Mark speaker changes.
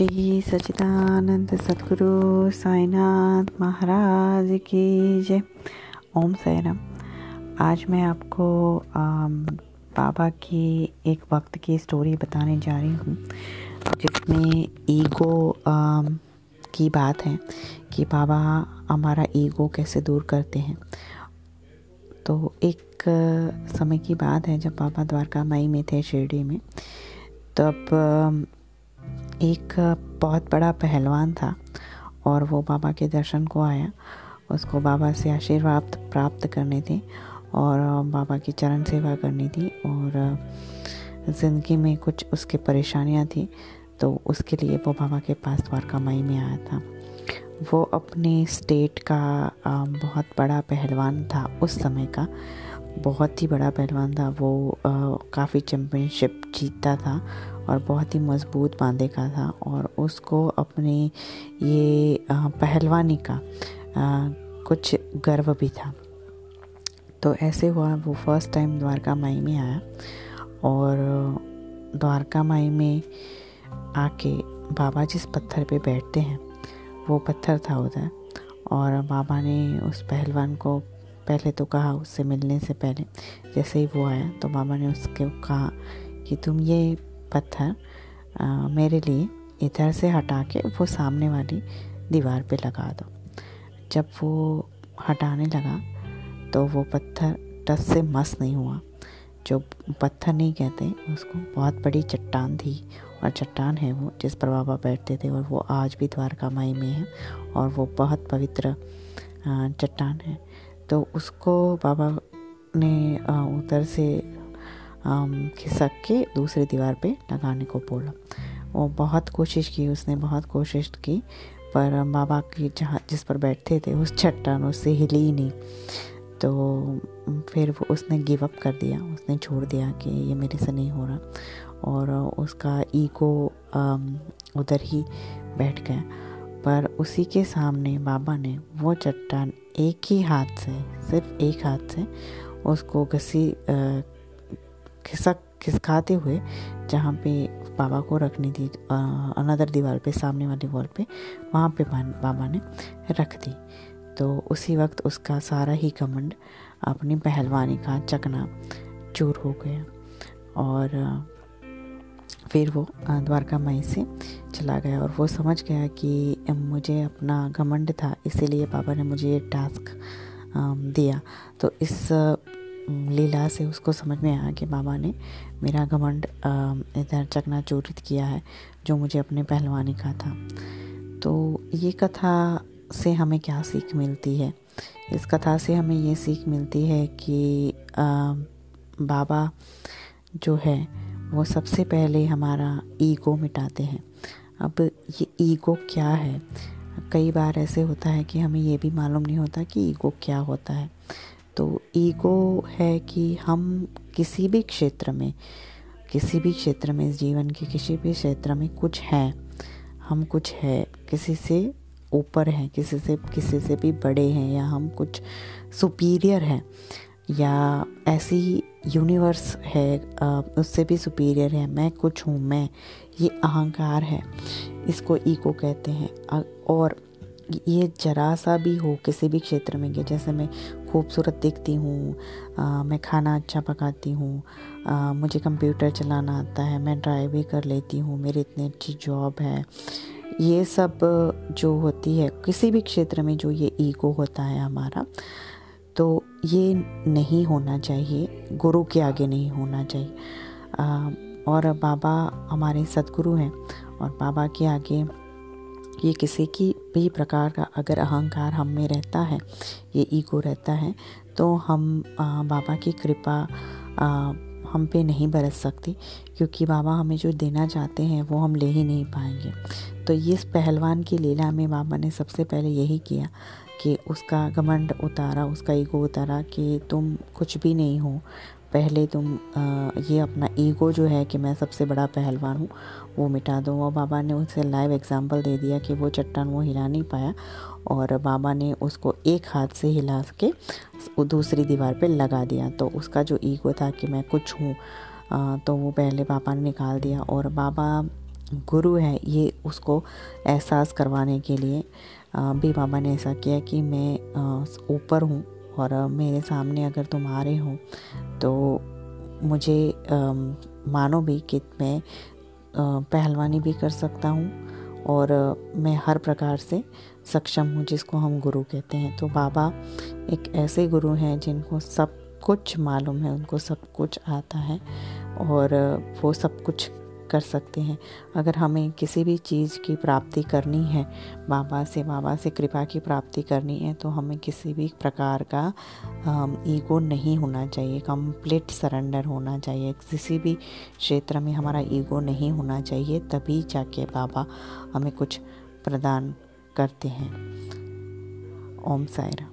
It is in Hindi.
Speaker 1: श्री सचिदानंद सदगुरु साईनाथ महाराज की जय। ओम साईराम। आज मैं आपको बाबा की एक वक्त की स्टोरी बताने जा रही हूँ, जिसमें ईगो की बात है कि बाबा हमारा ईगो कैसे दूर करते हैं। तो एक, समय की बात है, जब बाबा द्वारका माई में थे, शिरडी में, तब एक बहुत बड़ा पहलवान था और वो बाबा के दर्शन को आया। उसको बाबा से आशीर्वाद प्राप्त करने थे और बाबा की चरण सेवा करनी थी और ज़िंदगी में कुछ उसके परेशानियाँ थी तो उसके लिए वो बाबा के पास द्वारका माई में आया था। वो अपने स्टेट का बहुत बड़ा पहलवान था उस समय का। बहुत ही बड़ा पहलवान था। वो काफ़ी चैम्पियनशिप जीतता था। और बहुत ही मज़बूत बांधे का था और उसको अपने ये पहलवानी का कुछ गर्व भी था। तो ऐसे हुआ, वो फ़र्स्ट टाइम द्वारका माई में आया और द्वारका माई में आके बाबा जिस पत्थर पे बैठते हैं, वो पत्थर था उधर और बाबा ने उस पहलवान को पहले तो कहा, उससे मिलने से पहले जैसे ही वो आया तो बाबा ने उसके कहा कि तुम ये पत्थर मेरे लिए इधर से हटा के वो सामने वाली दीवार पे लगा दो। जब वो हटाने लगा तो वो पत्थर टस से मस नहीं हुआ। जो पत्थर नहीं कहते, उसको बहुत बड़ी चट्टान थी और चट्टान है वो जिस पर बाबा बैठते थे और वो आज भी द्वारका माई में है और वो बहुत पवित्र चट्टान है। तो उसको बाबा ने उधर से खिसक के दूसरी दीवार पे लगाने को बोला। वो बहुत कोशिश की, उसने बहुत कोशिश की, पर बाबा की जहाँ, जिस पर बैठते थे, उस चट्टान उससे हिली ही नहीं। तो फिर वो उसने गिव अप कर दिया। उसने छोड़ दिया कि ये मेरे से नहीं हो रहा। और उसका ईगो उधर ही बैठ गया। पर उसी के सामने बाबा ने वो चट्टान एक ही हाथ से, सिर्फ़ एक हाथ से, उसको घसी खिसक खिसकाते हुए जहाँ पे बाबा को रखनी दी अनदर दीवार पे, सामने वाली वॉल पे, वहाँ पे बाबा ने रख दी। तो उसी वक्त उसका सारा ही कमंड अपनी पहलवानी का चकना चूर हो गया और फिर वो द्वारका माई से चला गया और वो समझ गया कि मुझे अपना घमंड था, इसीलिए बाबा ने मुझे ये टास्क दिया। तो इस लीला से उसको समझ में आया कि बाबा ने मेरा घमंड इधर चकना चोरित किया है जो मुझे अपने पहलवानी का था। तो ये कथा से हमें क्या सीख मिलती है? इस कथा से हमें ये सीख मिलती है कि आ, बाबा जो है वो सबसे पहले हमारा ईगो मिटाते हैं। अब ये ईगो क्या है? कई बार ऐसे होता है कि हमें ये भी मालूम नहीं होता कि ईगो क्या होता है। तो ईगो है कि हम किसी भी क्षेत्र में, किसी भी क्षेत्र में इस जीवन के, किसी भी क्षेत्र में कुछ हैं, हम कुछ है, किसी से ऊपर हैं, किसी से किसी से भी बड़े हैं या हम कुछ सुपीरियर हैं, या ऐसी यूनिवर्स है उससे भी सुपीरियर है, मैं कुछ हूँ, मैं, ये अहंकार है, इसको ईगो कहते हैं। और ये जरा सा भी हो किसी भी क्षेत्र में कि जैसे मैं खूबसूरत दिखती हूँ मैं खाना अच्छा पकाती हूँ मुझे कंप्यूटर चलाना आता है, मैं ड्राइव भी कर लेती हूँ, मेरी इतनी अच्छी जॉब है। ये सब जो होती है, किसी भी क्षेत्र में जो ये ईगो होता है हमारा तो ये नहीं होना चाहिए, गुरु के आगे नहीं होना चाहिए। और बाबा हमारे सदगुरु हैं और बाबा के आगे ये किसी की भी प्रकार का अगर अहंकार हम में रहता है ये ईगो रहता है तो हम आ, बाबा की कृपा हम पे नहीं बरस सकती क्योंकि बाबा हमें जो देना चाहते हैं वो हम ले ही नहीं पाएँगे। तो इस पहलवान की लीला में बाबा ने सबसे पहले यही किया कि उसका घमंड उतारा उसका ईगो उतारा कि तुम कुछ भी नहीं हो पहले तुम ये अपना ईगो जो है कि मैं सबसे बड़ा पहलवान हूँ, वो मिटा दो। और बाबा ने उसे लाइव एग्जांपल दे दिया कि वो चट्टान वो हिला नहीं पाया और बाबा ने उसको एक हाथ से हिला के दूसरी दीवार पे लगा दिया। तो उसका जो ईगो था कि मैं कुछ हूँ तो वो पहले पापा ने निकाल दिया। और बाबा गुरु है, ये उसको एहसास करवाने के लिए भी बाबा ने ऐसा किया कि मैं ऊपर हूँ और मेरे सामने अगर तुम आ रहे हो तो मुझे मानो भी कि मैं पहलवानी भी कर सकता हूँ और मैं हर प्रकार से सक्षम हूँ जिसको हम गुरु कहते हैं। तो बाबा एक ऐसे गुरु हैं जिनको सब कुछ मालूम है, उनको सब कुछ आता है और वो सब कुछ कर सकते हैं। अगर हमें किसी भी चीज़ की प्राप्ति करनी है, बाबा से बाबा से कृपा की प्राप्ति करनी है तो हमें किसी भी प्रकार का ईगो नहीं होना चाहिए, कंप्लीट सरेंडर होना चाहिए। किसी भी क्षेत्र में हमारा ईगो नहीं होना चाहिए, तभी जाके बाबा हमें कुछ प्रदान करते हैं। ओम सायरा